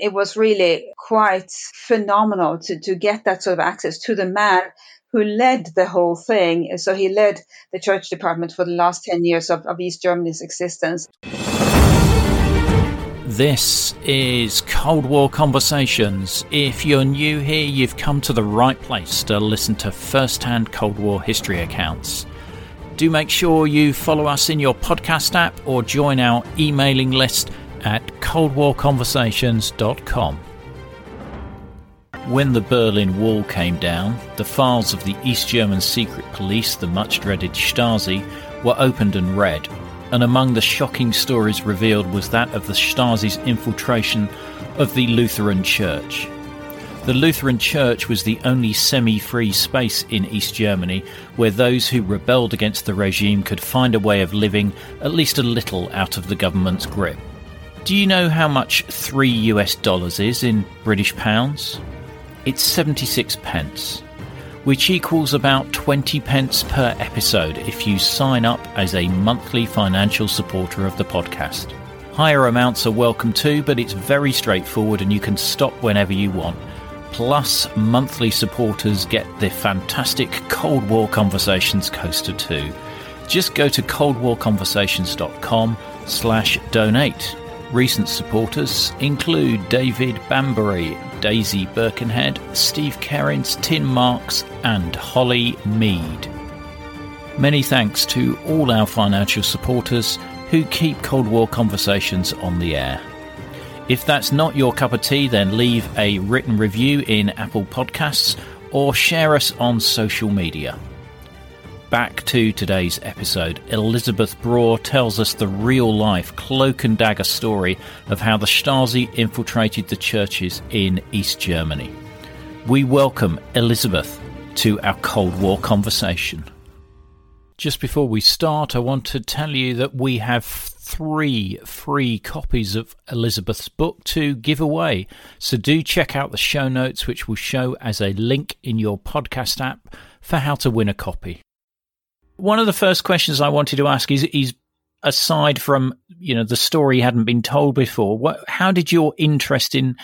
It was really quite phenomenal to, to get that sort of access to the man who led the whole thing. So he led the church department for the last 10 years of, of East Germany's existence. This is Cold War Conversations. If you're new here, you've come to the right place to listen to first hand Cold War history accounts. Do make sure you follow us in your podcast app or join our emailing list at coldwarconversations.com. When the Berlin Wall came down, the files of the East German secret police, the much dreaded Stasi, were opened and read, and among the shocking stories revealed was that of the Stasi's infiltration of the Lutheran Church. The Lutheran Church was the only semi free space in East Germany where those who rebelled against the regime could find a way of living at least a little out of the government's grip. Do you know how much 3 US dollars is in British pounds? It's 76 pence, which equals about 20 pence per episode if you sign up as a monthly financial supporter of the podcast. Higher amounts are welcome too, but it's very straightforward and you can stop whenever you want. Plus, monthly supporters get the fantastic Cold War Conversations coaster too. Just go to coldwarconversations.com slash donate. Recent supporters include David Banvery, Daisy Birkenhead, Steve Kerins, Tim Marks, and Holly Meade. Many thanks to all our financial supporters who keep Cold War Conversations on the air. If that's not your cup of tea, then leave a written review in Apple Podcasts or share us on social media. Back to today's episode. Elizabeth Braw tells us the real life cloak and dagger story of how the Stasi infiltrated the churches in East Germany. We welcome Elizabeth to our Cold War conversation. Just before we start, I want to tell you that we have three free copies of Elizabeth's book to give away. So do check out the show notes, which will show as a link in your podcast app for how to win a copy one of the first questions I wanted to ask is is aside from you know the story hadn't been told before, what how did your interest in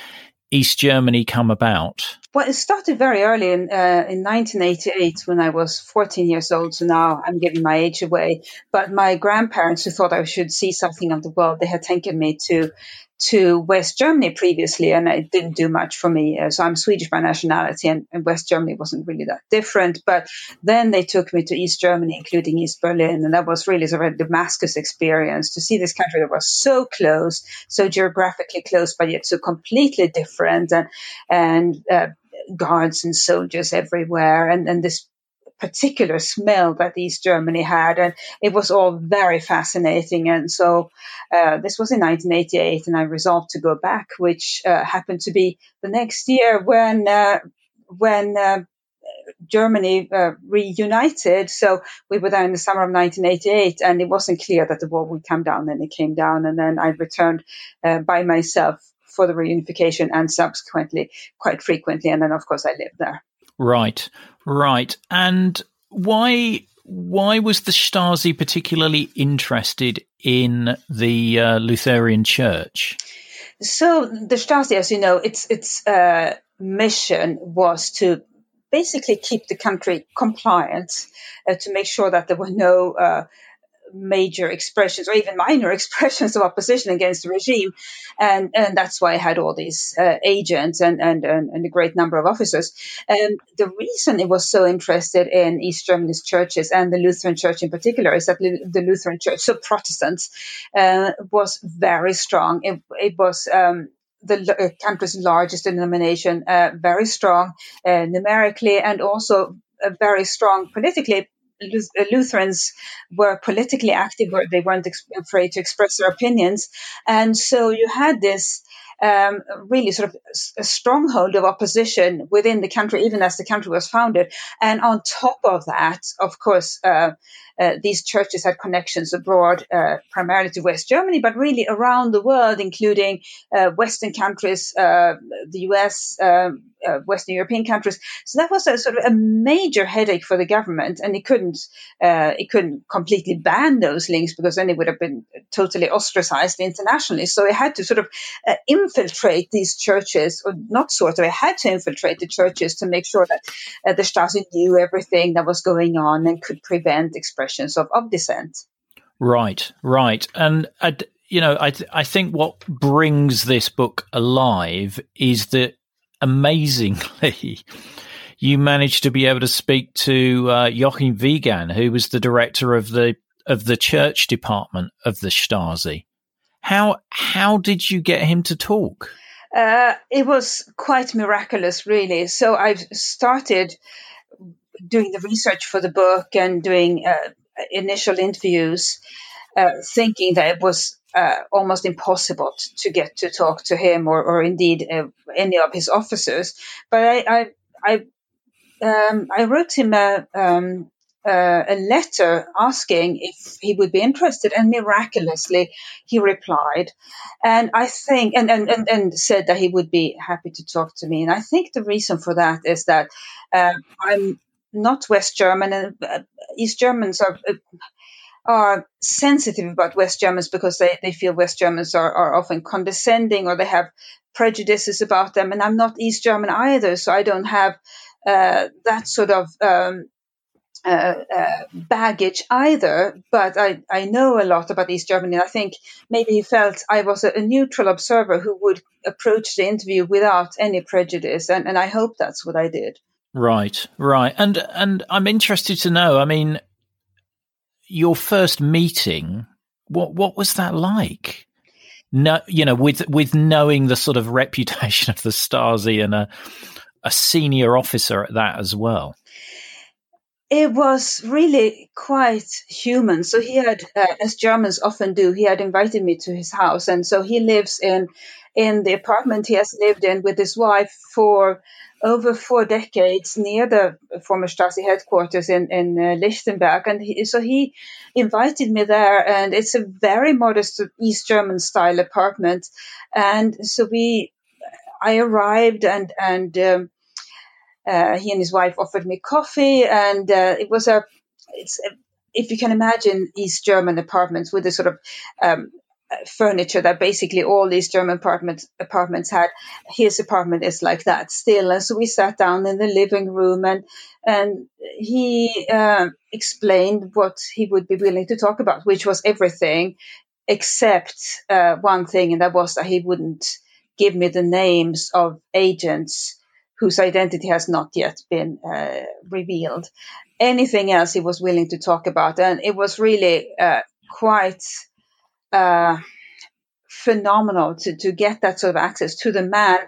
East Germany come about? Well, it started very early in uh, in 1988 when I was 14 years old. So now I'm giving my age away. But my grandparents, who thought I should see something of the world, they had taken me to to West Germany previously, and it didn't do much for me. Uh, so I'm Swedish by nationality, and, and, West Germany wasn't really that different. But then they took me to East Germany, including East Berlin, and that was really sort of a Damascus experience to see this country that was so close, so geographically close, but yet so completely different, and and uh, guards and soldiers everywhere, and and this particular smell that East Germany had, and it was all very fascinating. And so uh, this was in 1988, and I resolved to go back, which uh, happened to be the next year when uh, when uh, Germany uh, reunited. So we were there in the summer of 1988, and it wasn't clear that the wall would come down, and it came down, and then I returned uh, by myself for the reunification and subsequently quite frequently. And then, of course, I lived there. Right, right. And why why was the Stasi particularly interested in the uh, Lutheran Church? So the Stasi, as you know, its its uh, mission was to basically keep the country compliant, uh, to make sure that there were no uh, major expressions or even minor expressions of opposition against the regime. And, and that's why I had all these uh, agents and, and, and, and, a great number of officers. And the reason it was so interested in East Germany's churches and the Lutheran Church in particular is that the Lutheran Church, so Protestants, uh, was very strong. It, it was, um, the uh, country's largest denomination, uh, very strong uh, numerically and also uh, very strong politically Lutherans were politically active, or they weren't ex- afraid to express their opinions, and so you had this um, really sort of a stronghold of opposition within the country, even as the country was founded. And on top of that, of course, uh, these churches had connections abroad, uh, primarily to West Germany, but really around the world, including uh, Western countries, uh, the US, uh, Western European countries. So that was a sort of a major headache for the government, and it couldn't it couldn't completely ban those links because then it would have been totally ostracized internationally. So it had to sort of infiltrate these churches, or not sort of, it had to infiltrate the churches to make sure that the Stasi knew everything that was going on and could prevent expression of, of dissent. Right, right. And, uh, you know, I, I think what brings this book alive is that amazingly, you managed to be able to speak to uh, Joachim Wiegand, who was the director of the of the church department of the Stasi. How how did you get him to talk? Uh, it was quite miraculous, really. So I've started doing the research for the book and doing uh, initial interviews, uh, thinking that it was uh, almost impossible to get to talk to him or, or indeed uh, any of his officers. But I, I, I, um, I wrote him a, um, a letter asking if he would be interested, and miraculously he replied. And I think, and, and, and, and said that he would be happy to talk to me. And I think the reason for that is that uh, I'm not West German, and uh, East Germans are uh, are sensitive about West Germans because they, they feel West Germans are, are often condescending or they have prejudices about them. And I'm not East German either, so I don't have uh, that sort of um, uh, uh, baggage either. But I, I know a lot about East Germany. And I think maybe he felt I was a, a, neutral observer who would approach the interview without any prejudice. And, and I hope that's what I did. Right, right. And and I'm interested to know, I mean, your first meeting, what what was that like? No, you know, with with knowing the sort of reputation of the Stasi and a a senior officer at that as well. It was really quite human. So he had, uh, as Germans often do, he had invited me to his house, and so he lives in in the apartment he has lived in with his wife for over four decades near the former Stasi headquarters in, in uh, Lichtenberg. And he, so he invited me there, and it's a very modest East German style apartment. And so we, I arrived, and, and, um, uh, he and his wife offered me coffee, and uh, it was a, it's a, if you can imagine East German apartments with a sort of um, furniture that basically all these German apartments apartments had. His apartment is like that still, and so we sat down in the living room and and he uh, explained what he would be willing to talk about, which was everything except uh, one thing, and that was that he wouldn't give me the names of agents whose identity has not yet been uh, revealed. Anything else he was willing to talk about, and it was really uh, quite uh, phenomenal to, to get that sort of access to the man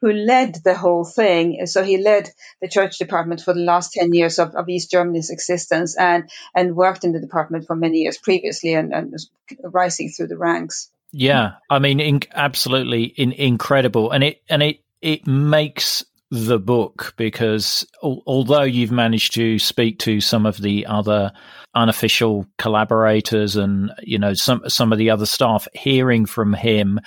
who led the whole thing. So he led the church department for the last 10 years of, of East Germany's existence and, and worked in the department for many years previously and, and rising through the ranks. Yeah, I mean, in, absolutely in, incredible, and it and it it makes the book because al- although you've managed to speak to some of the other unofficial collaborators and you know some some of the other staff hearing from him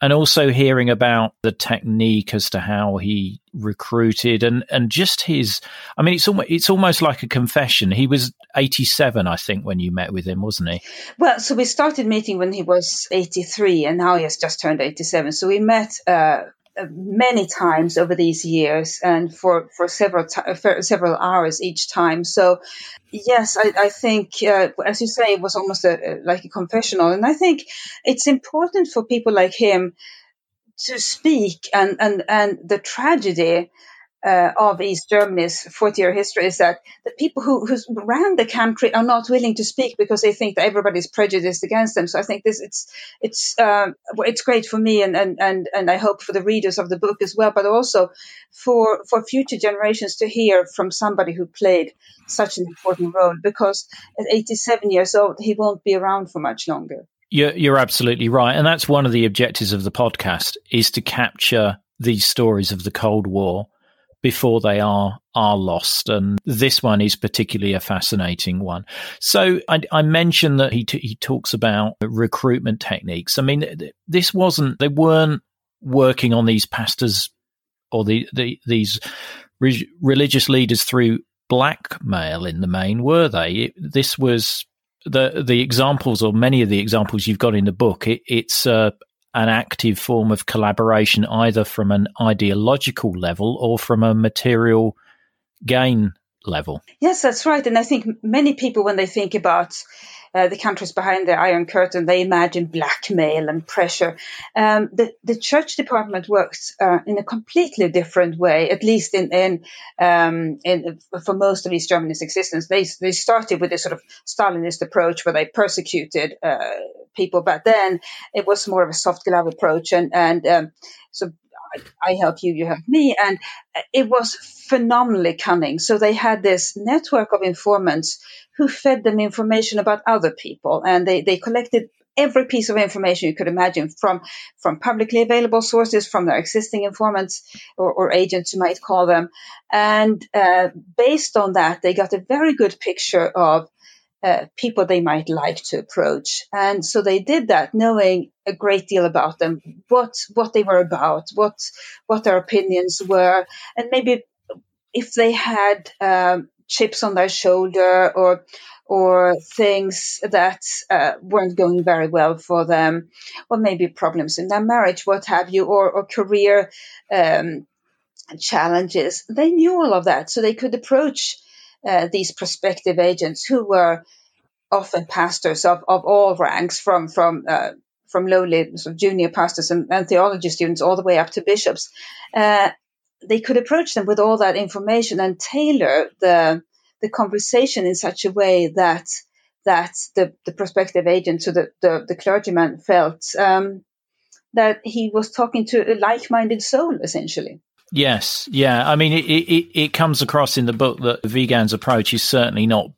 and also hearing about the technique as to how he recruited and and just his I mean it's almost it's almost like a confession. He was 87 I think when you met with him wasn't he? Well so we started meeting when he was 83 and now he has just turned 87 so we met uh, many times over these years and for for several t- for several hours each time. So yes i, I think uh, as you say it was almost a, like a confessional. And i think it's important for people like him to speak and and and the tragedy uh, of East Germany's 40 year history is that the people who, who ran the country are not willing to speak because they think that everybody's prejudiced against them. So I think this it's it's uh, it's great for me and, and, and, and I hope for the readers of the book as well, but also for for future generations to hear from somebody who played such an important role because at 87 years old he won't be around for much longer. You're, you're absolutely right. And that's one of the objectives of the podcast is to capture these stories of the Cold War before they are are lost. And this one is particularly a fascinating one. So I, I mentioned that he t- he talks about recruitment techniques. I mean, this wasn't they weren't working on these pastors or the, the these re- religious leaders through blackmail in the main, were they? It, this was the the examples or many of the examples you've got in the book. It, it's uh, an active form of collaboration, either from an ideological level or from a material gain level. Yes, that's right. And I think many people, when they think about uh, the countries behind the Iron Curtain, they imagine blackmail and pressure. Um, the, the church department works uh, in a completely different way, at least in, in, um, in, for most of East Germany's existence. They, they started with this sort of Stalinist approach where they persecuted uh, people, but then it was more of a soft glove approach. And, and um, so I help you, you help me. And it was phenomenally cunning. So they had this network of informants who fed them information about other people. And they, they collected every piece of information you could imagine from, from publicly available sources, from their existing informants or, or agents, you might call them. And uh, based on that, they got a very good picture of uh, people they might like to approach. And so they did that, knowing a great deal about them, what what they were about, what what their opinions were, and maybe if they had um, chips on their shoulder or or things that uh, weren't going very well for them, or maybe problems in their marriage, what have you, or, or career um, challenges. They knew all of that, so they could approach uh, these prospective agents who were often pastors of, of all ranks from from uh, from lowly sort of junior pastors and, and, theology students all the way up to bishops. Uh, they could approach them with all that information and tailor the the conversation in such a way that that the, the prospective agent to the, the, the clergyman felt um, that he was talking to a like-minded soul essentially Yes, yeah. I mean, it, it, it comes across in the book that Wiegand's approach is certainly not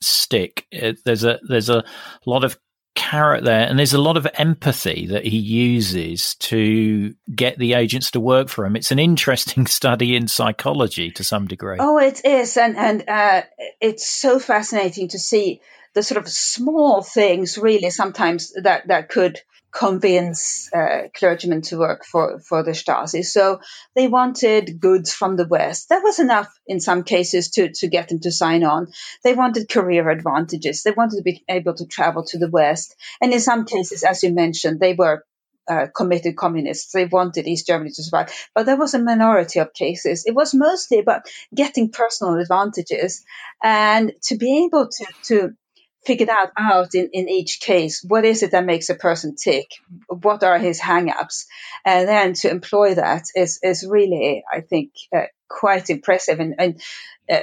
stick. It, there's a there's a lot of carrot there, and there's a lot of empathy that he uses to get the agents to work for him. It's an interesting study in psychology to some degree. Oh, it is, and and uh, it's so fascinating to see the sort of small things, really, sometimes that that could convince uh, clergymen to work for, for the Stasi. So they wanted goods from the West. That was enough in some cases to, to get them to sign on. They wanted career advantages. They wanted to be able to travel to the West. And in some cases, as you mentioned, they were uh, committed communists. They wanted East Germany to survive. But there was a minority of cases. It was mostly about getting personal advantages and to be able to, to figured out out in, in each case. What is it that makes a person tick? What are his hang-ups? And then to employ that is is really i think uh, quite impressive. And, and uh,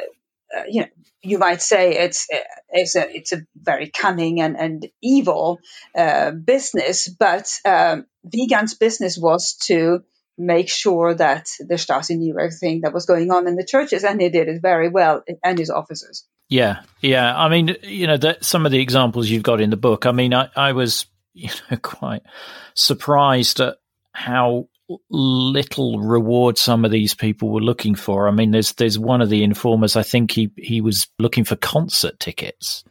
uh, you know you might say it's uh, it's a it's a very cunning and and evil uh, business but um, Wiegand's business was to make sure that the Stasi knew everything that was going on in the churches, and he did it very well, and his officers. Yeah, yeah. I mean, you know, that some of the examples you've got in the book. I mean, I, I was, you know, quite surprised at how little reward some of these people were looking for. I mean, there's there's one of the informers. I think he he was looking for concert tickets.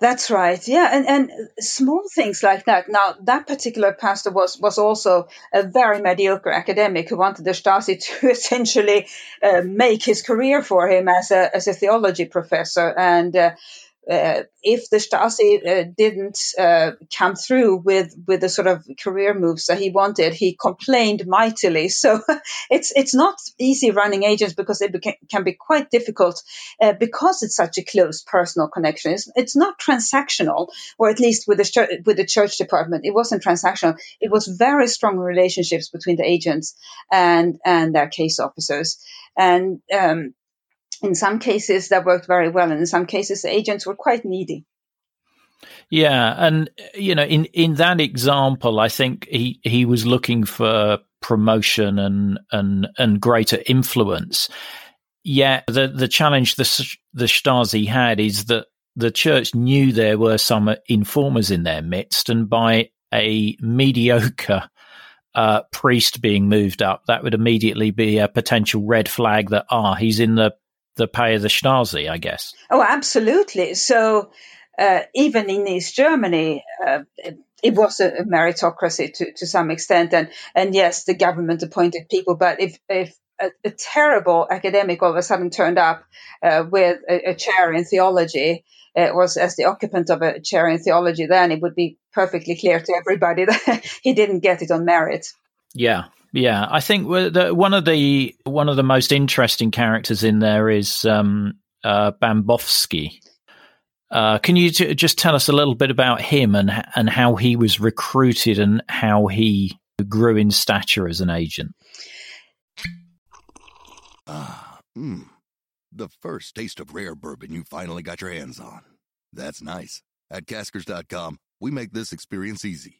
That's right. Yeah, and and small things like that. Now, that particular pastor was was also a very mediocre academic who wanted the Stasi to essentially uh, make his career for him as a as a theology professor, and uh, uh, if the Stasi uh, didn't uh, come through with with the sort of career moves that he wanted, he complained mightily. So it's it's not easy running agents because it beca- can be quite difficult uh, because it's such a close personal connection. It's, it's not transactional, or at least with the with the church department, it wasn't transactional. It was very strong relationships between the agents and and their case officers, and um, in some cases that worked very well, and in some cases the agents were quite needy. Yeah, and you know, in in that example, I think he he was looking for promotion and and and greater influence. Yeah, the the challenge the the Stasi had is that the church knew there were some informers in their midst, and by a mediocre uh, priest being moved up, that would immediately be a potential red flag that ah, he's in the the pay of the Stasi, I guess. Oh, absolutely. So uh, even in East Germany, uh, it, was a, meritocracy to, to some extent, and and yes, the government appointed people, but if if a, a terrible academic all of a sudden turned up uh, with a, a, chair in theology, it was as the occupant of a chair in theology, then it would be perfectly clear to everybody that he didn't get it on merit. Yeah, yeah. I think one of the one of the most interesting characters in there is um, uh, Bambowski. Uh, can you t- just tell us a little bit about him and and how he was recruited and how he grew in stature as an agent? Ah, hmm the first taste of rare bourbon you finally got your hands on. That's nice. At caskers.com, we make this experience easy.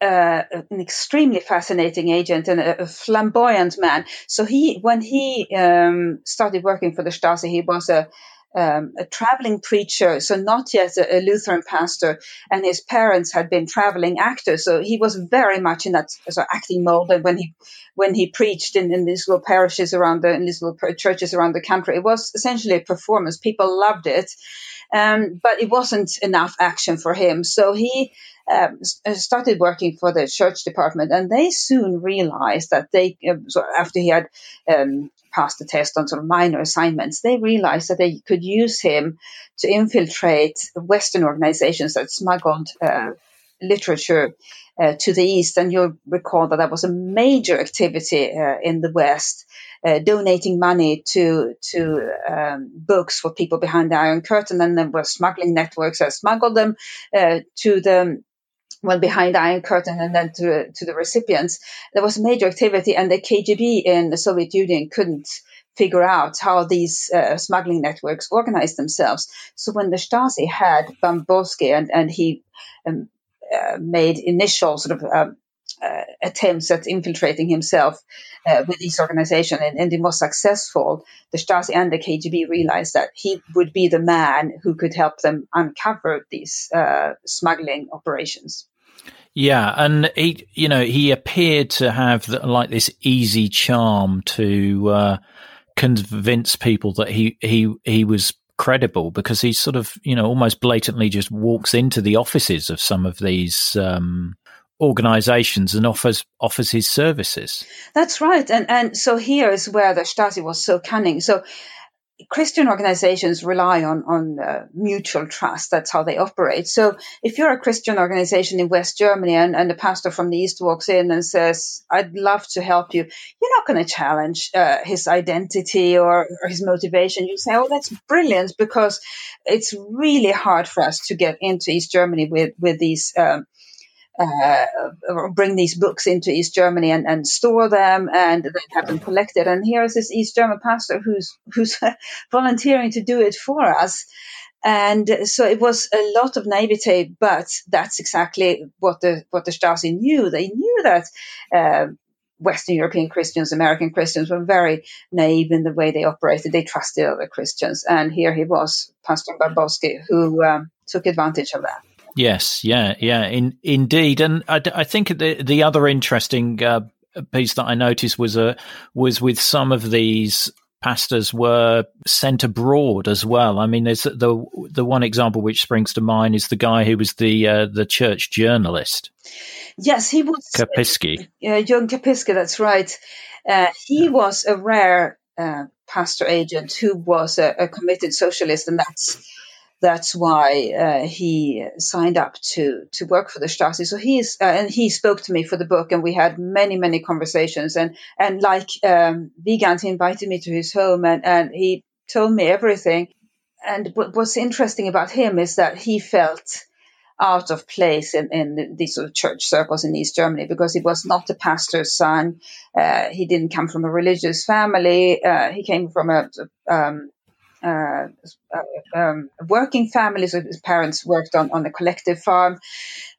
uh, an extremely fascinating agent and a, a, flamboyant man. So he, when he um, started working for the Stasi, he was a um, a traveling preacher, so not yet a, a, Lutheran pastor, and his parents had been traveling actors, so he was very much in that sort of acting mold. And when he when he preached in, in these little parishes around the in these little churches around the country, it was essentially a performance. People loved it, um, but it wasn't enough action for him. So he um, uh, started working for the church department, and they soon realized that they, uh, after he had um, passed the test on sort of minor assignments, they realized that they could use him to infiltrate Western organizations that smuggled uh, literature uh, to the east. And you'll recall that that was a major activity uh, in the West. Uh, donating money to to um, books for people behind the Iron Curtain, and there were smuggling networks that smuggled them uh, to the well behind the Iron Curtain and then to to the recipients. There was major activity, and the KGB in the Soviet Union couldn't figure out how these uh, smuggling networks organized themselves. So when the Stasi had Bambowski and and he um, uh, made initial sort of um, uh, attempts at infiltrating himself uh, with this organization and, and it was successful, the Stasi and the KGB realized that he would be the man who could help them uncover these uh, smuggling operations. Yeah, and he, you know, he appeared to have the, like this easy charm to uh, convince people that he he he was credible because he sort of, you know, almost blatantly just walks into the offices of some of these um, organizations and offers offers his services. That's right. And and so here is where the Stasi was so cunning. So Christian organizations rely on on uh, mutual trust. That's how they operate. So if you're a Christian organization in West Germany and, and a pastor from the East walks in and says, "I'd love to help you," you're not going to challenge uh, his identity or, or, his motivation. You say, "Oh, that's brilliant," because it's really hard for us to get into East Germany with with these. Um, uh, bring these books into East Germany and, and store them and then have them collected. And here is this East German pastor who's who's volunteering to do it for us. And so it was a lot of naivete, but that's exactly what the what the Stasi knew. They knew that uh, Western European Christians, American Christians were very naive in the way they operated. They trusted other Christians, and here he was, Pastor Bambowski, who um, took advantage of that. Yes, yeah, yeah, in, indeed. And I, I think the the other interesting uh, piece that I noticed was a uh, was with some of these pastors were sent abroad as well. I mean, there's the the one example which springs to mind is the guy who was the uh, the church journalist. Yes, he was Kapiski. Uh, John Kapiski, that's right. Uh, he was a rare uh, pastor agent who was a, a committed socialist, and that's that's why uh, he signed up to to work for the Stasi. So he's uh, and he spoke to me for the book, and we had many many conversations. And and like um, he invited me to his home, and and he told me everything. And what, what's interesting about him is that he felt out of place in, in these sort of church circles in East Germany because he was not a pastor's son. Uh, he didn't come from a religious family. Uh, he came from a um, uh, um, working families. His parents worked on, on a collective farm.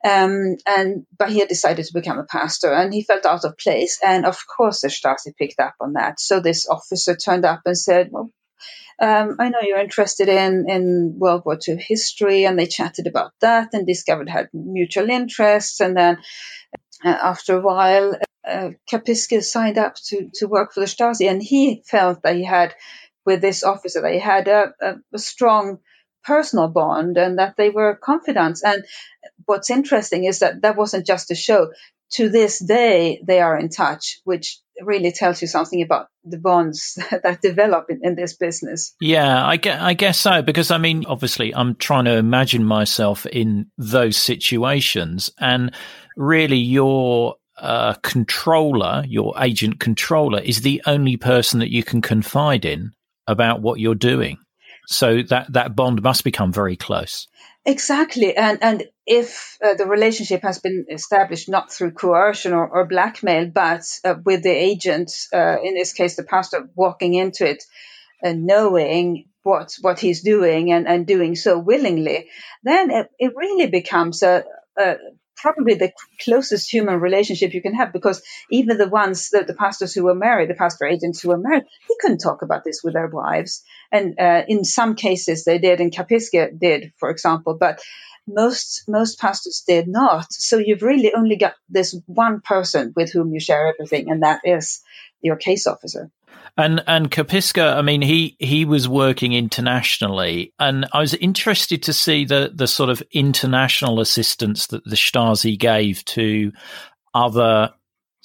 Um, and but he had decided to become a pastor, and he felt out of place. And of course, the Stasi picked up on that. So this officer turned up and said, "Well, um, I know you're interested in, in World War II history, and they chatted about that and discovered had mutual interests. And then uh, after a while, uh, Kapiska signed up to, to work for the Stasi, and he felt that he had, with this officer, They had a, a, a strong personal bond and that they were confidants. And what's interesting is that that wasn't just a show. To this day, they are in touch, which really tells you something about the bonds that develop in, in this business. Yeah, I guess, I guess so. Because I mean, obviously, I'm trying to imagine myself in those situations, and really, your uh, controller, your agent controller, is the only person that you can confide in about what you're doing. So that that bond must become very close. Exactly, and and if uh, the relationship has been established not through coercion or, or blackmail, but uh, with the agent, uh, in this case the pastor, walking into it and knowing what what he's doing and, and doing so willingly, then it, it really becomes a, a probably the closest human relationship you can have because even the ones the, the pastors who were married the pastor agents who were married they couldn't talk about this with their wives. And uh, in some cases they did and kapiska did for example but most most pastors did not so you've really only got this one person with whom you share everything and that is your case officer and and Kapiska, I mean, he he was working internationally, and I was interested to see the the sort of international assistance that the Stasi gave to other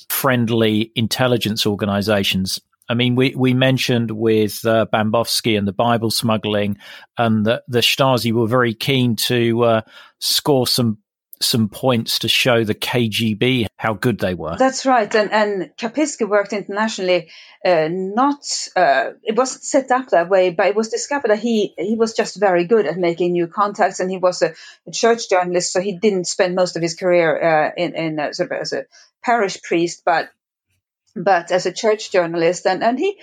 friendly intelligence organizations. I mean, we, we mentioned with uh, Bambowski and the Bible smuggling, and the, the Stasi were very keen to uh, score some some points to show the KGB how good they were. That's right, and and Kapiska worked internationally. Uh, not uh, it wasn't set up that way, but it was discovered that he he was just very good at making new contacts, and he was a, a church journalist, so he didn't spend most of his career uh, in in sort of as a parish priest, but but as a church journalist, and, and he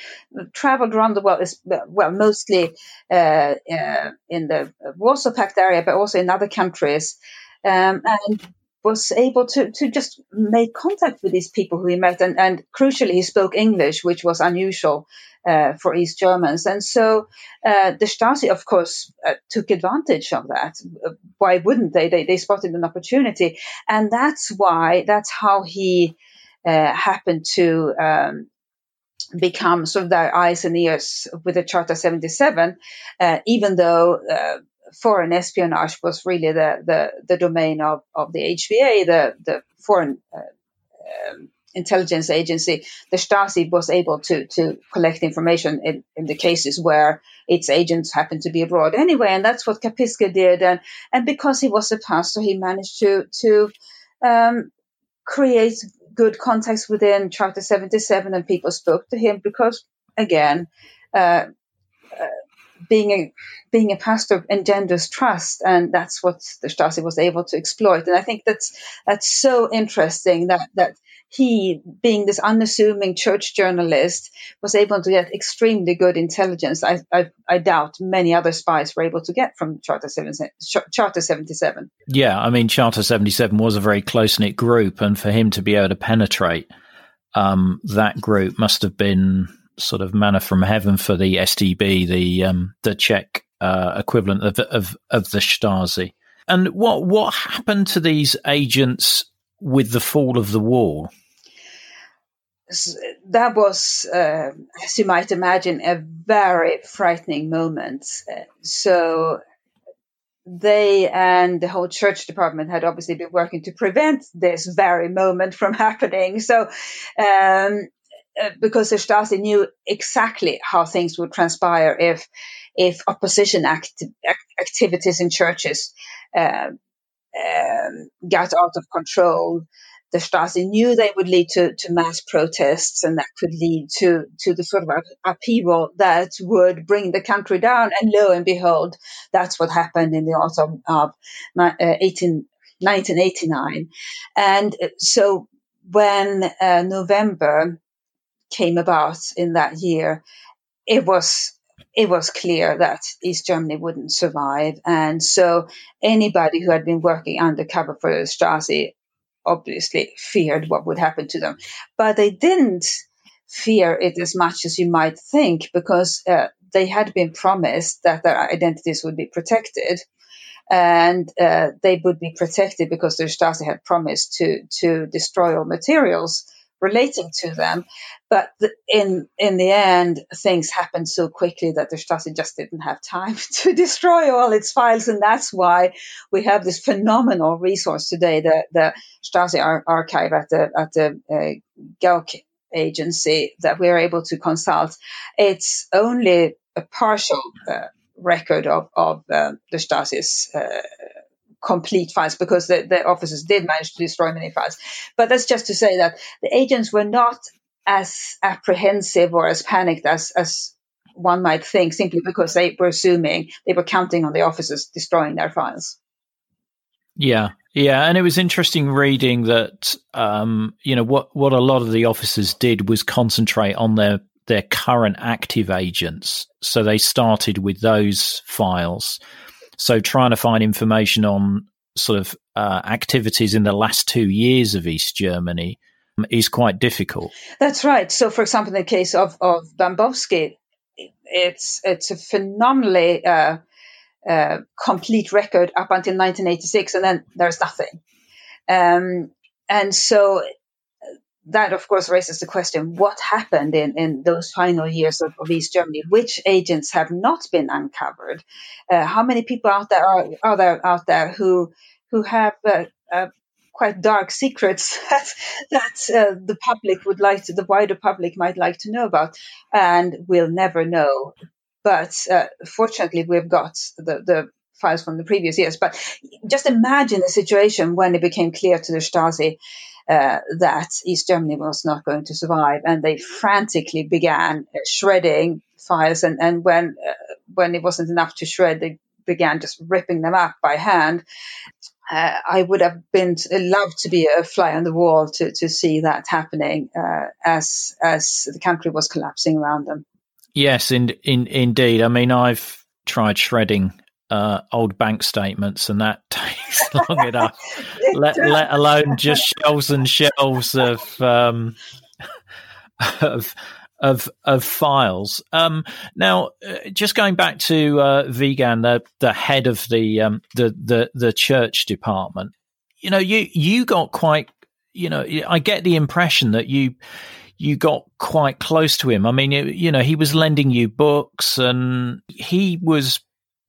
traveled around the world, well, mostly uh, uh, in the Warsaw Pact area, but also in other countries um, and was able to, to just make contact with these people who he met. And, and crucially, he spoke English, which was unusual uh, for East Germans. And so uh, the Stasi, of course, uh, took advantage of that. Why wouldn't they? they? They spotted an opportunity. And that's why, that's how he uh, happened to. Um, become sort of their eyes and ears with the Charter 77, uh, even though uh, foreign espionage was really the, the, the domain of, of the HVA, the, the foreign uh, um, intelligence agency. The Stasi was able to, to collect information in, in the cases where its agents happened to be abroad anyway. And that's what Kapiska did. And, and because he was a pastor, he managed to, to um, create good contacts within Charter 77 and people spoke to him because, again, uh, being a being a pastor engenders trust, and that's what the Stasi was able to exploit. And I think that's that's so interesting that that he, being this unassuming church journalist, was able to get extremely good intelligence. I, I, I doubt many other spies were able to get from Charter 77. Charter 77. Yeah, I mean, Charter 77 was a very close knit group, and for him to be able to penetrate um, that group must have been sort of manna from heaven for the STB, the um, the Czech uh, equivalent of, of of the Stasi. And what what happened to these agents with the fall of the wall? That was, uh, as you might imagine, a very frightening moment. so they and the whole church department had obviously been working to prevent this very moment from happening. So um, uh, because the Stasi knew exactly how things would transpire if if opposition act- activities in churches uh, um, got out of control. the Stasi knew they would lead to, to mass protests and that could lead to, to the sort of upheaval that would bring the country down. And lo and behold, that's what happened in the autumn of 18, 1989. And so when uh, November came about in that year, it was it was clear that East Germany wouldn't survive. And so anybody who had been working undercover for the Stasi obviously feared what would happen to them. But they didn't fear it as much as you might think because uh, they had been promised that their identities would be protected. And uh, they would be protected because the Stasi had promised to, to destroy all materials relating to them. But in in the end, things happened so quickly that the Stasi just didn't have time to destroy all its files, and that's why we have this phenomenal resource today, the the Stasi ar- archive at the at the uh, agency that we're able to consult. It's only a partial uh, record of of uh, the Stasi's uh, complete files because the, the officers did manage to destroy many files. But that's just to say that the agents were not as apprehensive or as panicked as, as one might think simply because they were assuming they were counting on the officers destroying their files. Yeah, yeah, and it was interesting reading that um, you know what what a lot of the officers did was concentrate on their their current active agents. So they started with those files so trying to find information on sort of uh, activities in the last two years of East Germany is quite difficult. That's right. So, for example, in the case of of Bambowski, it's it's a phenomenally uh, uh, complete record up until 1986, and then there's nothing. Um, and so that, of course, raises the question what happened in, in those final years of, of East Germany? Which agents have not been uncovered? Uh, how many people out there are, are there out there who who have uh, uh, quite dark secrets that, that uh, the public would like to, the wider public might like to know about, and we'll never know. But uh, fortunately, we've got the, the files from the previous years. But just imagine the situation when it became clear to the Stasi uh, that East Germany was not going to survive, and they frantically began shredding files. And, and when uh, when it wasn't enough to shred, they began just ripping them up by hand. Uh, I would have been loved to be a fly on the wall to, to see that happening uh, as as the country was collapsing around them. Yes, in, in, indeed. I mean, I've tried shredding uh, old bank statements, and that takes long enough. let, let alone just shelves and shelves of um, of of of files. Um, now, uh, just going back to uh, Wiegand, the the head of the um, the the the church department. You know, you you got quite. You know, I get the impression that you you got quite close to him. I mean, you know, he was lending you books, and he was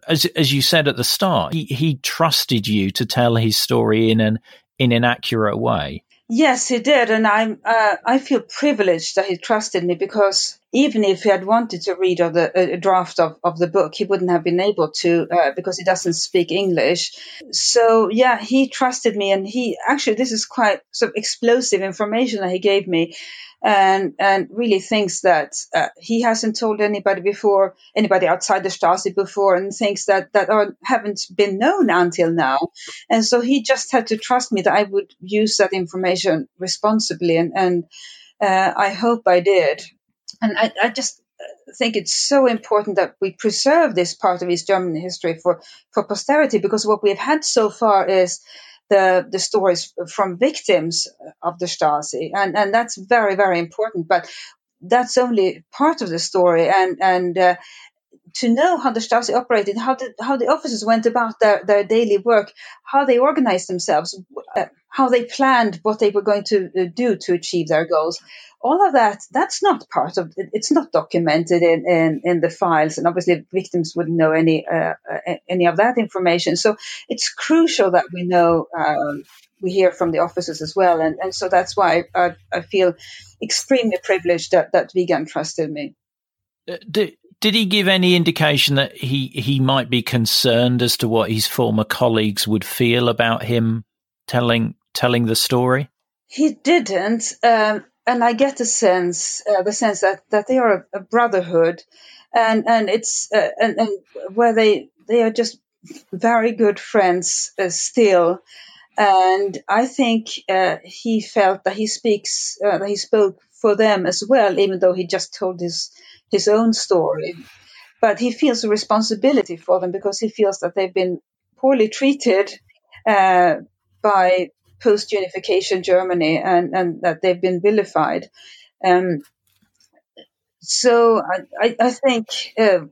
as as you said at the start, he, he trusted you to tell his story in an in an accurate way. Yes, he did, and I'm uh, I feel privileged that he trusted me because even if he had wanted to read of the a draft of, of the book, he wouldn't have been able to uh, because he doesn't speak English. So yeah, he trusted me, and he actually this is quite sort of explosive information that he gave me and and really thinks that uh, he hasn't told anybody before, anybody outside the Stasi before, and things that that are, haven't been known until now. And so he just had to trust me that I would use that information responsibly, and and uh, I hope I did. And I, I just think it's so important that we preserve this part of East German history for for posterity because what we've had so far is the the stories from victims of the Stasi, and and that's very very important. But that's only part of the story, and and uh, to know how the Stasi operated, how the how the officers went about their, their daily work, how they organized themselves, uh, how they planned what they were going to uh, do to achieve their goals. All of that, that's not part of it's not documented in, in, in the files. And obviously victims wouldn't know any, uh, uh, any of that information. So it's crucial that we know, um, we hear from the officers as well. And, and so that's why I, I feel extremely privileged that, that Wiegand trusted me. Uh, did, did he give any indication that he, he might be concerned as to what his former colleagues would feel about him telling telling the story? He didn't, um, and I get the sense, uh, the sense that, that they are a, a brotherhood, and and it's uh, and, and where they they are just very good friends uh, still, and I think uh, he felt that he speaks uh, that he spoke for them as well, even though he just told his his own story. But he feels a responsibility for them because he feels that they've been poorly treated uh, by post unification Germany and, and that they've been vilified. Um, so I, I think uh,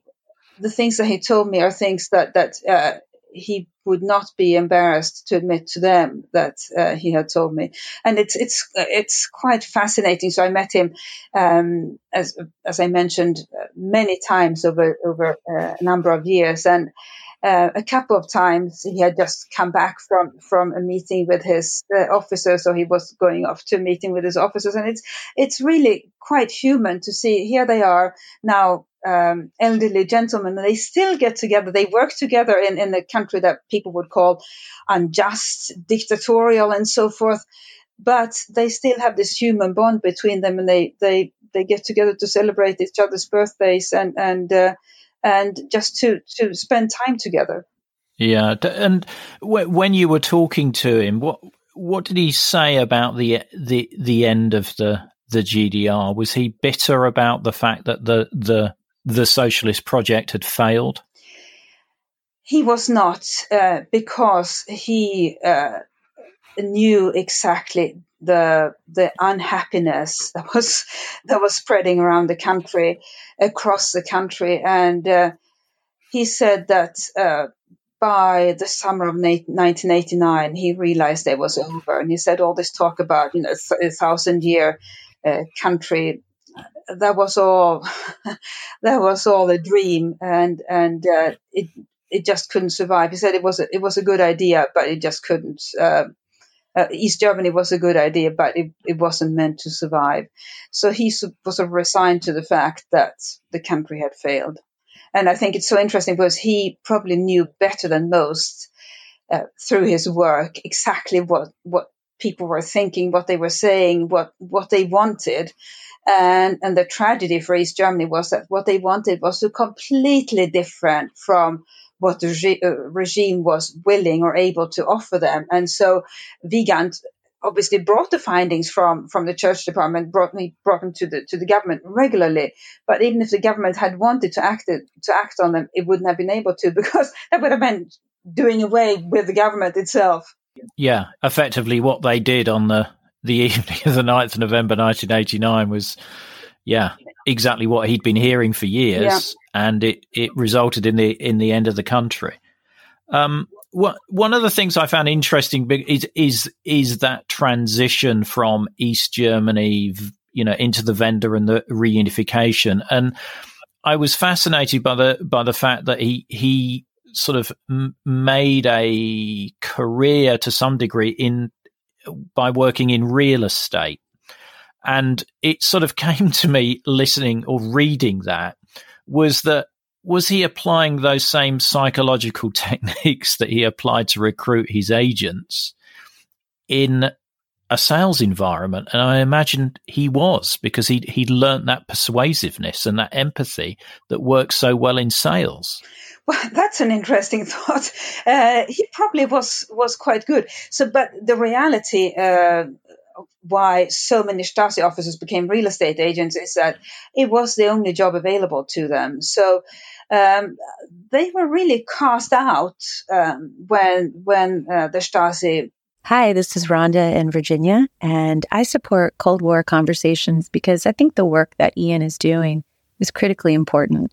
the things that he told me are things that that uh, he would not be embarrassed to admit to them that uh, he had told me, and it's it's it's quite fascinating. So I met him, um, as as I mentioned, many times over over uh, a number of years, and uh, a couple of times he had just come back from from a meeting with his uh, officers, so he was going off to a meeting with his officers, and it's it's really quite human to see. Here they are now, um, elderly gentlemen, and they still get together. They work together in in a country that people would call unjust, dictatorial, and so forth. But they still have this human bond between them, and they they they get together to celebrate each other's birthdays and and uh, and just to to spend time together. Yeah, and when you were talking to him, what what did he say about the the the end of the the GDR? Was he bitter about the fact that the the the socialist project had failed? He was not, uh, because he uh, knew exactly the the unhappiness that was that was spreading around the country, across the country, and uh, he said that uh, by the summer of 1989 he realized it was over, and he said all this talk about you know a thousand year uh, country that was all that was all a dream, and and uh, it it just couldn't survive. He said it was a, it was a good idea, but it just couldn't. Uh, uh, East Germany was a good idea, but it, it wasn't meant to survive. So he was sort of resigned to the fact that the country had failed. And I think it's so interesting because he probably knew better than most uh, through his work exactly what, what people were thinking, what they were saying, what, what they wanted. And, and the tragedy for East Germany was that what they wanted was so completely different from what the uh, regime was willing or able to offer them. And so Wiegand obviously brought the findings from, from the church department, brought me brought them to the to the government regularly. But even if the government had wanted to act to act on them, it wouldn't have been able to because that would have meant doing away with the government itself. Yeah, effectively, what they did on the the evening of the 9th of November 1989 was, yeah, exactly what he'd been hearing for years, yeah. and it, it resulted in the in the end of the country. Um, what, one of the things I found interesting is is is that transition from East Germany, you know, into the Wende and the reunification, and I was fascinated by the by the fact that he he sort of m- made a career to some degree in by working in real estate. And it sort of came to me listening or reading that was that was he applying those same psychological techniques that he applied to recruit his agents in a sales environment? And i imagine he was because he he'd learnt that persuasiveness and that empathy that works so well in sales well, that's an interesting thought. Uh, he probably was was quite good. So, but the reality uh, why so many Stasi officers became real estate agents is that it was the only job available to them. So um, they were really cast out um, when when uh, the Stasi. Hi, this is Rhonda in Virginia, and I support Cold War conversations because I think the work that Ian is doing is critically important.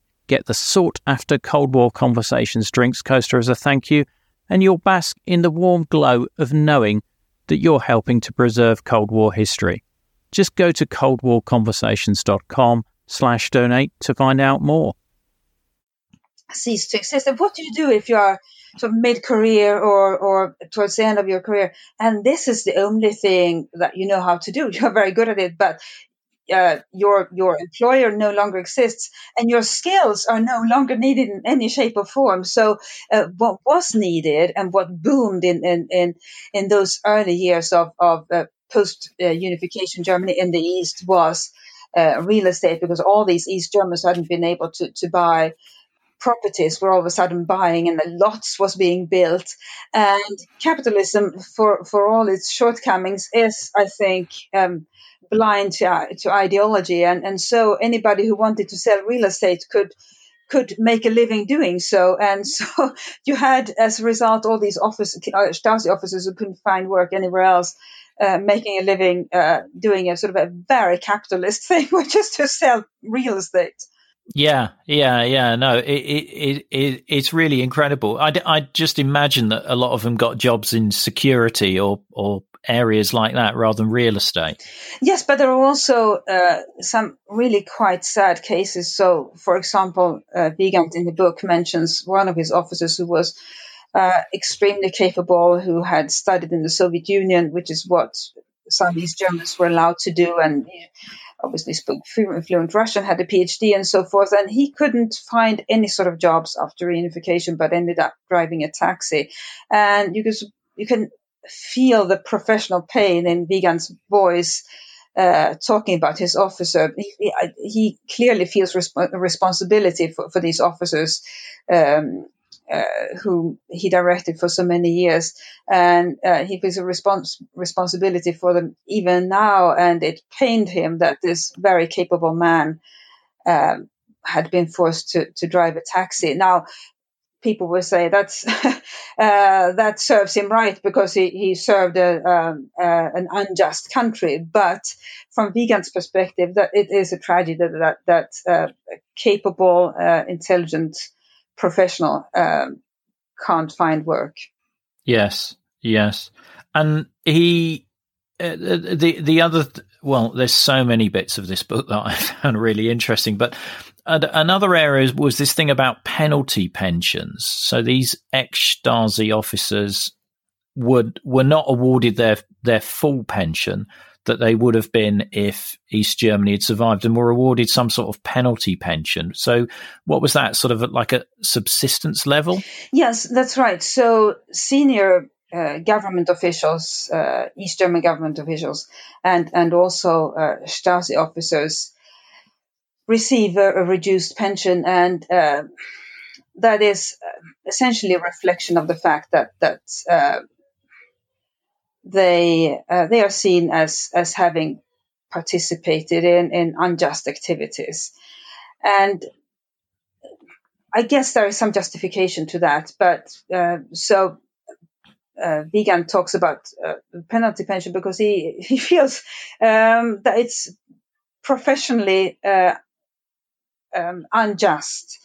get the sought after Cold War Conversations drinks coaster as a thank you, and you'll bask in the warm glow of knowing that you're helping to preserve Cold War history. Just go to coldwarconversations.com slash donate to find out more. Cease to exist. And what do you do if you are sort of mid-career or, or towards the end of your career? And this is the only thing that you know how to do. You're very good at it, but uh, your your employer no longer exists and your skills are no longer needed in any shape or form. So uh, what was needed and what boomed in in in, in those early years of of uh, post uh, unification germany in the east was uh, real estate because all these east germans hadn't been able to to buy properties were all of a sudden buying and the lots was being built. And capitalism for for all its shortcomings is i think um, blind to, uh, to ideology, and, and so anybody who wanted to sell real estate could could make a living doing so. And so you had, as a result, all these office, uh, Stasi officers who couldn't find work anywhere else, uh, making a living uh, doing a sort of a very capitalist thing, which is to sell real estate. Yeah, yeah, yeah. No, it, it, it, it's really incredible. I, I just imagine that a lot of them got jobs in security or, or areas like that rather than real estate. Yes, but there are also uh, some really quite sad cases. So, for example, uh, Wiegand in the book mentions one of his officers who was uh, extremely capable, who had studied in the Soviet Union, which is what some of these Germans were allowed to do, and obviously spoke fluent Russian, had a PhD, and so forth. And he couldn't find any sort of jobs after reunification, but ended up driving a taxi. And you can you can feel the professional pain in Wiegand's voice. Uh, talking about his officer, he, he clearly feels resp- responsibility for, for these officers um, uh, whom he directed for so many years, and uh, he feels a respons- responsibility for them even now. And it pained him that this very capable man um, had been forced to, to drive a taxi. Now, people will say that's uh, that serves him right because he, he served a, um, uh, an unjust country. But from Wiegand's perspective, that it is a tragedy that that, uh, capable, uh, intelligent professional um, can't find work. Yes, yes, and he. Uh, the the other well, there's so many bits of this book that I found really interesting, but another area was this thing about penalty pensions. So these ex Stasi officers would were not awarded their their full pension that they would have been if East Germany had survived and were awarded some sort of penalty pension. So, what was that sort of like a subsistence level? Yes, that's right. So, senior uh, government officials, uh, East German government officials, and and also uh, Stasi officers receive a, a reduced pension, and uh, that is uh, essentially a reflection of the fact that that uh, they uh, they are seen as as having participated in in unjust activities, and I guess there is some justification to that. But uh, so uh, Wiegand talks about uh, penalty pension because he he feels um, that it's professionally uh, um, unjust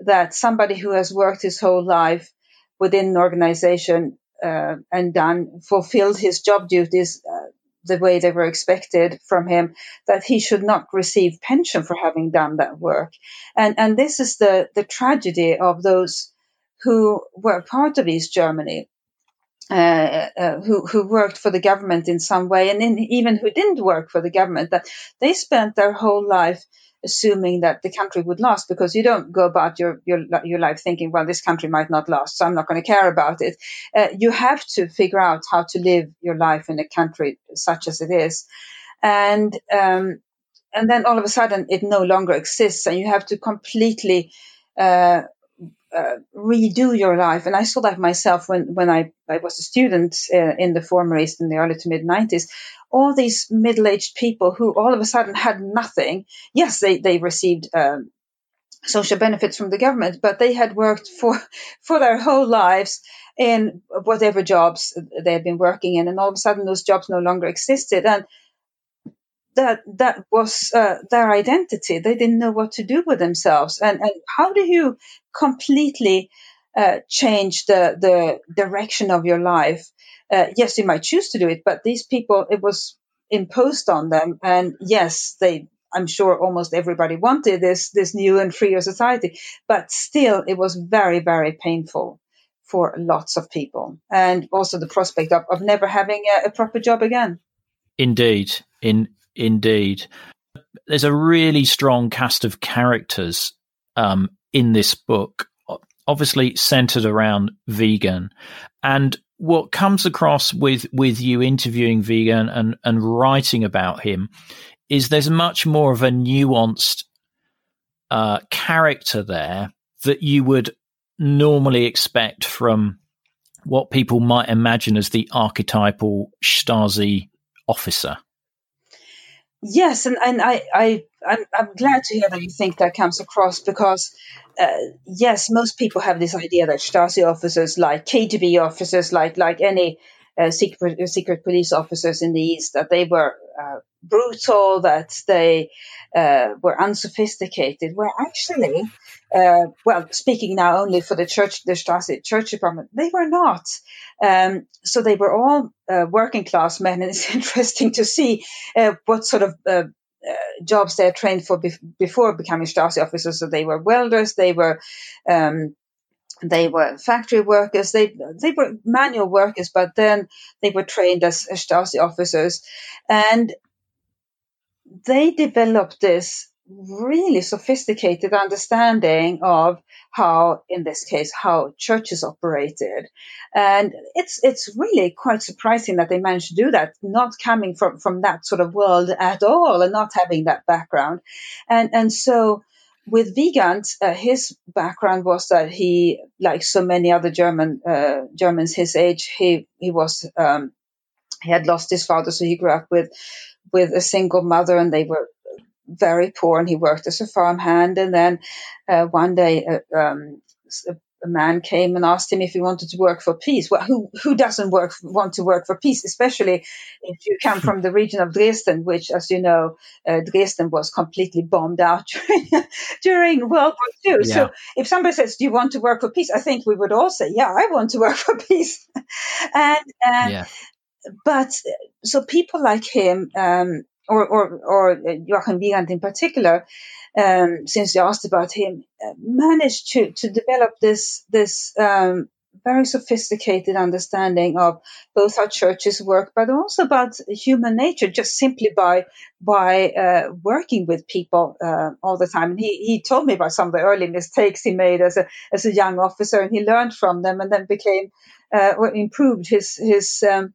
that somebody who has worked his whole life within an organization uh, and done fulfilled his job duties uh, the way they were expected from him that he should not receive pension for having done that work. And and this is the the tragedy of those who were part of East Germany uh, uh, who who worked for the government in some way, and in, even who didn't work for the government, that they spent their whole life assuming that the country would last because you don't go about your your, your life thinking well this country might not last so i'm not going to care about it. Uh, you have to figure out how to live your life in a country such as it is. And um, and then all of a sudden it no longer exists and you have to completely uh, uh, redo your life. And I saw that myself when, when I, I was a student uh, in the former East in the early to mid 90s all these middle-aged people who all of a sudden had nothing. Yes, they they received um, social benefits from the government, but they had worked for for their whole lives in whatever jobs they had been working in, and all of a sudden those jobs no longer existed, and that that was uh, their identity. They didn't know what to do with themselves, and and how do you completely uh, change the the direction of your life. Uh, yes, you might choose to do it, but these people, it was imposed on them, and yes, they. I'm sure almost everybody wanted this this new and freer society, but still, it was very very painful for lots of people, and also the prospect of, of never having a, a proper job again. Indeed, in indeed, there's a really strong cast of characters um, in this book obviously centered around Wiegand. And what comes across with, with you interviewing Wiegand and, and writing about him is there's much more of a nuanced uh, character there that you would normally expect from what people might imagine as the archetypal Stasi officer. Yes, and, and I, I I'm, I'm glad to hear that you think that comes across because uh, yes, most people have this idea that Stasi officers, like KGB officers, like like any uh, secret secret police officers in the East, that they were uh, brutal, that they uh, were unsophisticated. Were actually, uh, well, speaking now only for the church, the Stasi church department, they were not. Um, so they were all uh, working class men, and it's interesting to see what sort of uh, jobs they had trained for bef- before becoming Stasi officers. So they were welders, they were um, they were factory workers, they they were manual workers, but then they were trained as, as Stasi officers, and they developed this really sophisticated understanding of how, in this case, how churches operated. And it's, it's really quite surprising that they managed to do that, not coming from, from that sort of world at all and not having that background. And, and so, with Wiegand, uh, his background was that he, like so many other German uh, Germans his age, he he was um, he had lost his father, so he grew up with with a single mother, and they were very poor and he worked as a farmhand. And then uh, one day, uh, um, a man came and asked him if he wanted to work for peace. Well, who who doesn't work want to work for peace, especially if you come from the region of Dresden, which, as you know, uh, Dresden was completely bombed out during, during World War II. Yeah. So, if somebody says, "Do you want to work for peace?" I think we would all say, "Yeah, I want to work for peace." and uh, yeah. But so people like him um, or, or, or Joachim Wiegand in particular, um, since you asked about him, uh, managed to, to develop this, this, um, very sophisticated understanding of both how churches work, but also about human nature, just simply by by uh, working with people uh, all the time. And he, he told me about some of the early mistakes he made as a as a young officer, and he learned from them, and then became uh, improved his his um,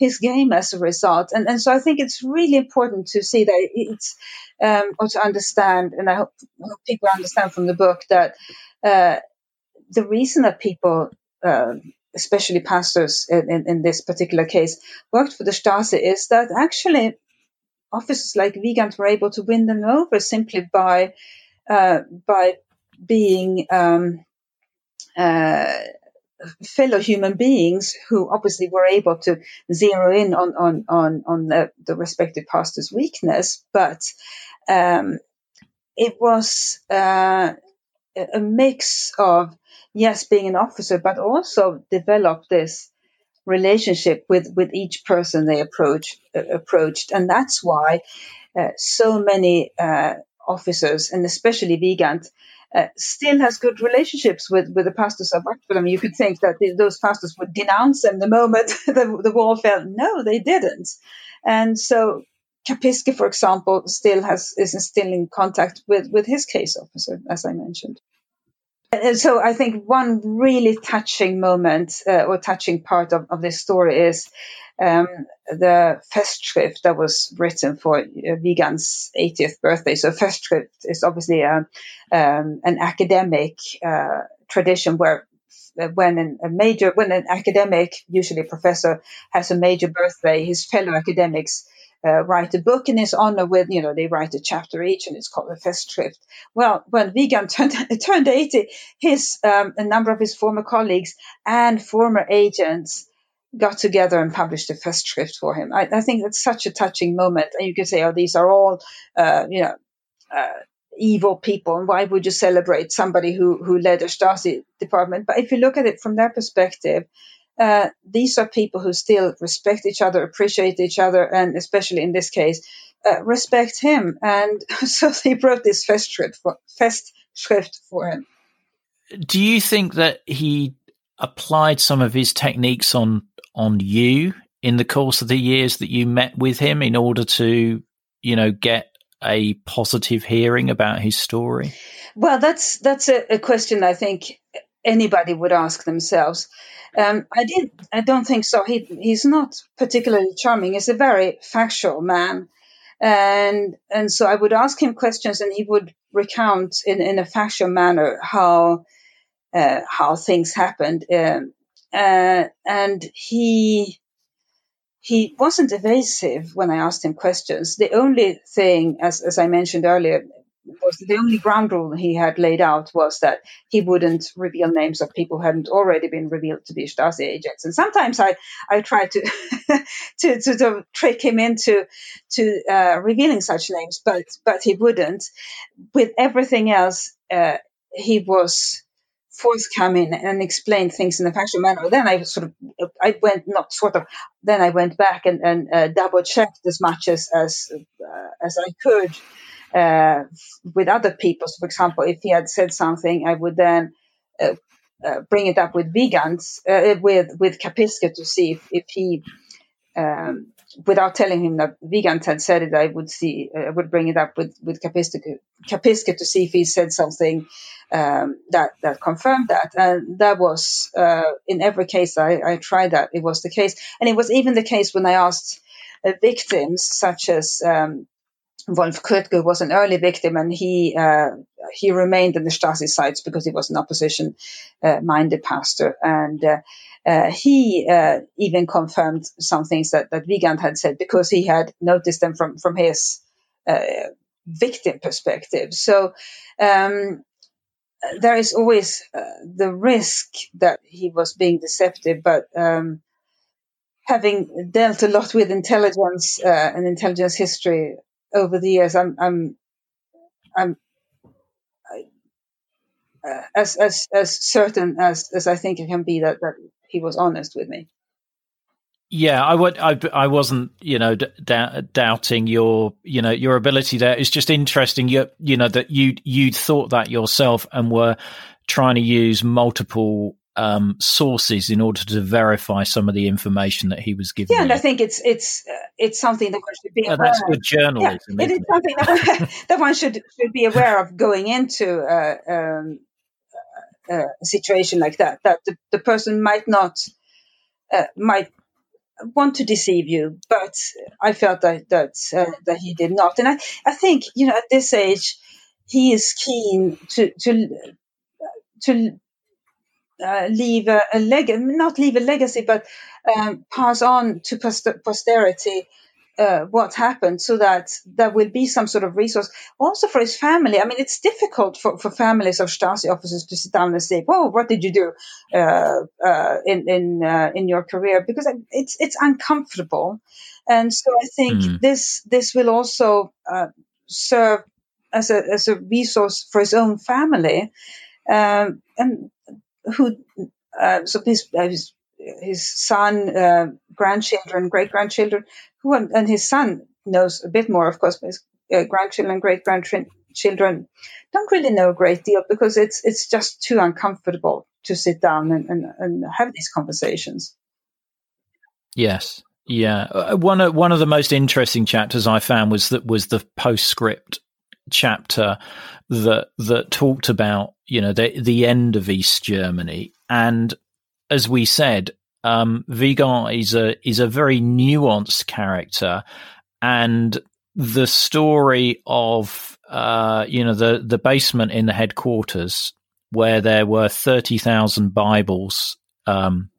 his game as a result. And, and so I think it's really important to see that it's, um, or to understand, and I hope, hope people understand from the book that uh, the reason that people, uh, especially pastors in, in, in, this particular case, worked for the Stasi is that actually officers like Wiegand were able to win them over simply by uh, by being um, uh, fellow human beings who obviously were able to zero in on on on, on the, the respective pastor's weakness, but um, it was uh, a mix of yes, being an officer, but also develop this relationship with with each person they approach uh, approached, and that's why uh, so many uh, officers, and especially Wiegand, uh, still has good relationships with, with the pastors I've worked with them. You could think that the, those pastors would denounce them the moment the, the wall fell. No, they didn't. And so Kapiski, for example, still has is still in contact with, with his case officer, as I mentioned. And so I think one really touching moment uh, or touching part of, of this story is um, the Festschrift that was written for uh, Wiegand's 80th birthday. So Festschrift is obviously a, um, an academic uh, tradition where uh, when an, a major, when an academic, usually a professor, has a major birthday, his fellow academics uh, write a book in his honor with, you know, they write a chapter each and it's called a Festschrift. Well, when Wiegand turned, turned 80, his, um, a number of his former colleagues and former agents got together and published a Festschrift for him. I, I think that's such a touching moment. And you could say, oh, these are all, uh, you know, uh, evil people and why would you celebrate somebody who who led a Stasi department? But if you look at it from their perspective, uh, these are people who still respect each other, appreciate each other, and especially in this case, uh, respect him. And so they wrote this Festschrift for, Festschrift for him. Do you think that he applied some of his techniques on on you in the course of the years that you met with him in order to, you know, get a positive hearing about his story? Well, that's that's a, a question I think anybody would ask themselves. Um, I didn't. I don't think so. He he's not particularly charming. He's a very factual man, and and so I would ask him questions, and he would recount in, in a factual manner how uh, how things happened. Um, uh, and he he wasn't evasive when I asked him questions. The only thing, as as I mentioned earlier, was the only ground rule he had laid out was that he wouldn't reveal names of people who hadn't already been revealed to be Stasi agents. And sometimes I, I tried to, to, to, to, trick him into to uh, revealing such names, but but he wouldn't. With everything else, uh, he was forthcoming and explained things in a factual manner. Then I sort of, I went not sort of, then I went back and, and uh, double checked as much as as uh, as I could uh, with other people. So for example, if he had said something, I would then uh, uh, bring it up with Wiegand's uh, with with Kapiska to see if, if he, um, without telling him that Wiegand had said it, I would see, I would bring it up with with Kapiska, to see if he said something um, that that confirmed that. And that was uh, in every case I, I tried that it was the case, and it was even the case when I asked. Uh, victims such as um, Wolf Krötke was an early victim, and he uh, he remained in the Stasi sites because he was an opposition-minded uh, pastor, and uh, uh he uh, even confirmed some things that that Wiegand had said because he had noticed them from from his uh, victim perspective. So. Um, there is always the risk that he was being deceptive, but um, having dealt a lot with intelligence and intelligence history over the years, I'm, I'm, I'm uh, as as as certain as as I think it can be that that he was honest with me. Yeah, I would. I, I wasn't, you know, d- d- doubting your, you know, your ability there. It's just interesting, you, you know, that you you thought that yourself and were trying to use multiple um, sources in order to verify some of the information that he was giving. Yeah, and I think it's it's uh, it's something that one should be. Oh, that's good journalism. Yeah, it is something that one, that one, should should be aware of going into uh, um, uh, situation like that. That the, the person might not uh, might want to deceive you, but I felt that that uh, that he did not, and I I think you know at this age he is keen to to to uh, leave a, a not leave a legacy, but um, pass on to poster- posterity uh, what happened so that there will be some sort of resource also for his family. I mean, it's difficult for, for families of Stasi officers to sit down and say, "Oh, what did you do uh, uh, in in uh, in your career?" Because it's it's uncomfortable, and so I think mm. this this will also uh, serve as a as a resource for his own family, um, and who uh, so his, uh, his, his son, uh, grandchildren, great grandchildren, who and his son knows a bit more, of course, but his uh, grandchildren, great grandchildren don't really know a great deal because it's it's just too uncomfortable to sit down and, and, and have these conversations. Yes, yeah. Uh, one of one of the most interesting chapters I found was that was the postscript chapter that that talked about you know the the end of East Germany, and as we said, um, Wiegand is a is a very nuanced character, and the story of uh, you know the the basement in the headquarters where there were thirty thousand Bibles um,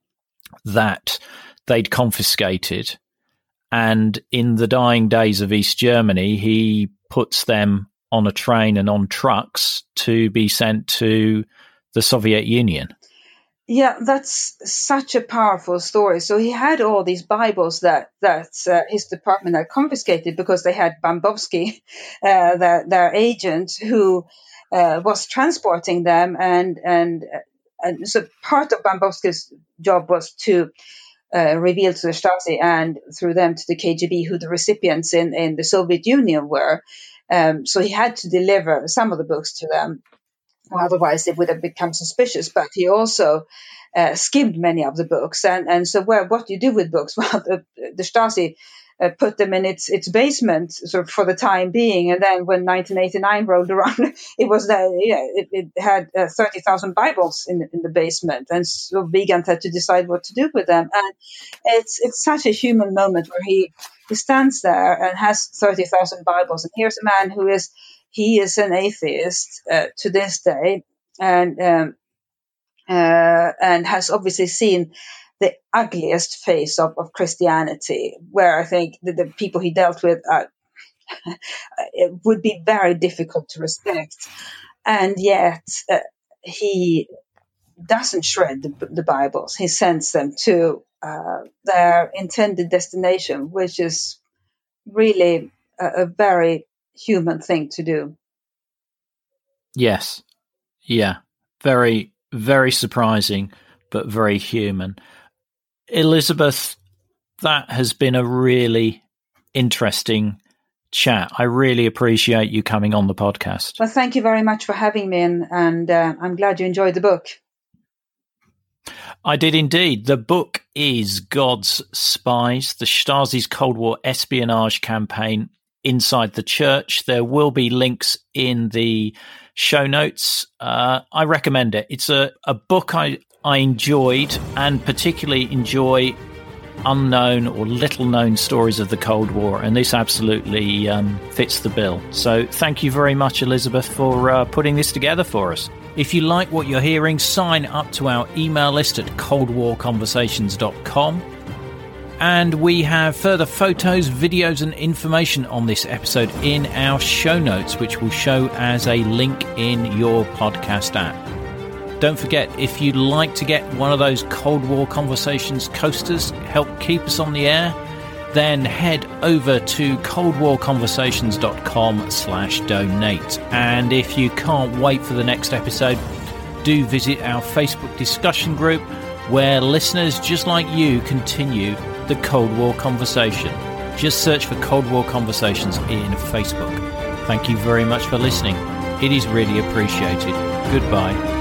that they'd confiscated, and in the dying days of East Germany, he puts them on a train and on trucks to be sent to the Soviet Union. Yeah, that's such a powerful story. So he had all these Bibles that that uh, his department had confiscated because they had Bambowski, uh, their their agent, who uh, was transporting them, and and uh, and so part of Bambowski's job was to uh, reveal to the Stasi and through them to the KGB who the recipients in in the Soviet Union were. Um, so he had to deliver some of the books to them otherwise they would have become suspicious. But he also uh, skimmed many of the books, and and so where what do you do with books? Well, the, the Stasi. Uh, put them in its its basement sort of for the time being, and then when 1989 rolled around, it was uh, yeah, it, it had uh, 30,000 Bibles in in the basement, and so Wiegand had to decide what to do with them. And it's it's such a human moment where he he stands there and has 30,000 Bibles, and here's a man who is he is an atheist uh, to this day, and um, uh, and has obviously seen the ugliest face of, of Christianity, where I think the, the people he dealt with it would be very difficult to respect, and yet uh, he doesn't shred the, the, Bibles. He sends them to uh, their intended destination, which is really a, a very human thing to do. Yes. Yeah. Very, very surprising, but very human. Elizabeth, that has been a really interesting chat. I really appreciate you coming on the podcast. Well, thank you very much for having me, and, and uh, I'm glad you enjoyed the book. I did indeed. The book is God's Spies, the Stasi's Cold War espionage campaign inside the church. There will be links in the show notes. Uh, I recommend it. It's a, a book I, I enjoyed and particularly enjoy unknown or little known stories of the Cold War, and this absolutely um, fits the bill. So, thank you very much, Elizabeth, for uh, putting this together for us. If you like what you're hearing, sign up to our email list at coldwarconversations.com. And we have further photos, videos, and information on this episode in our show notes, which will show as a link in your podcast app. Don't forget, if you'd like to get one of those Cold War Conversations coasters, help keep us on the air, then head over to coldwarconversations.com slash donate. And if you can't wait for the next episode, do visit our Facebook discussion group where listeners just like you continue the Cold War Conversation. Just search for Cold War Conversations in Facebook. Thank you very much for listening. It is really appreciated. Goodbye.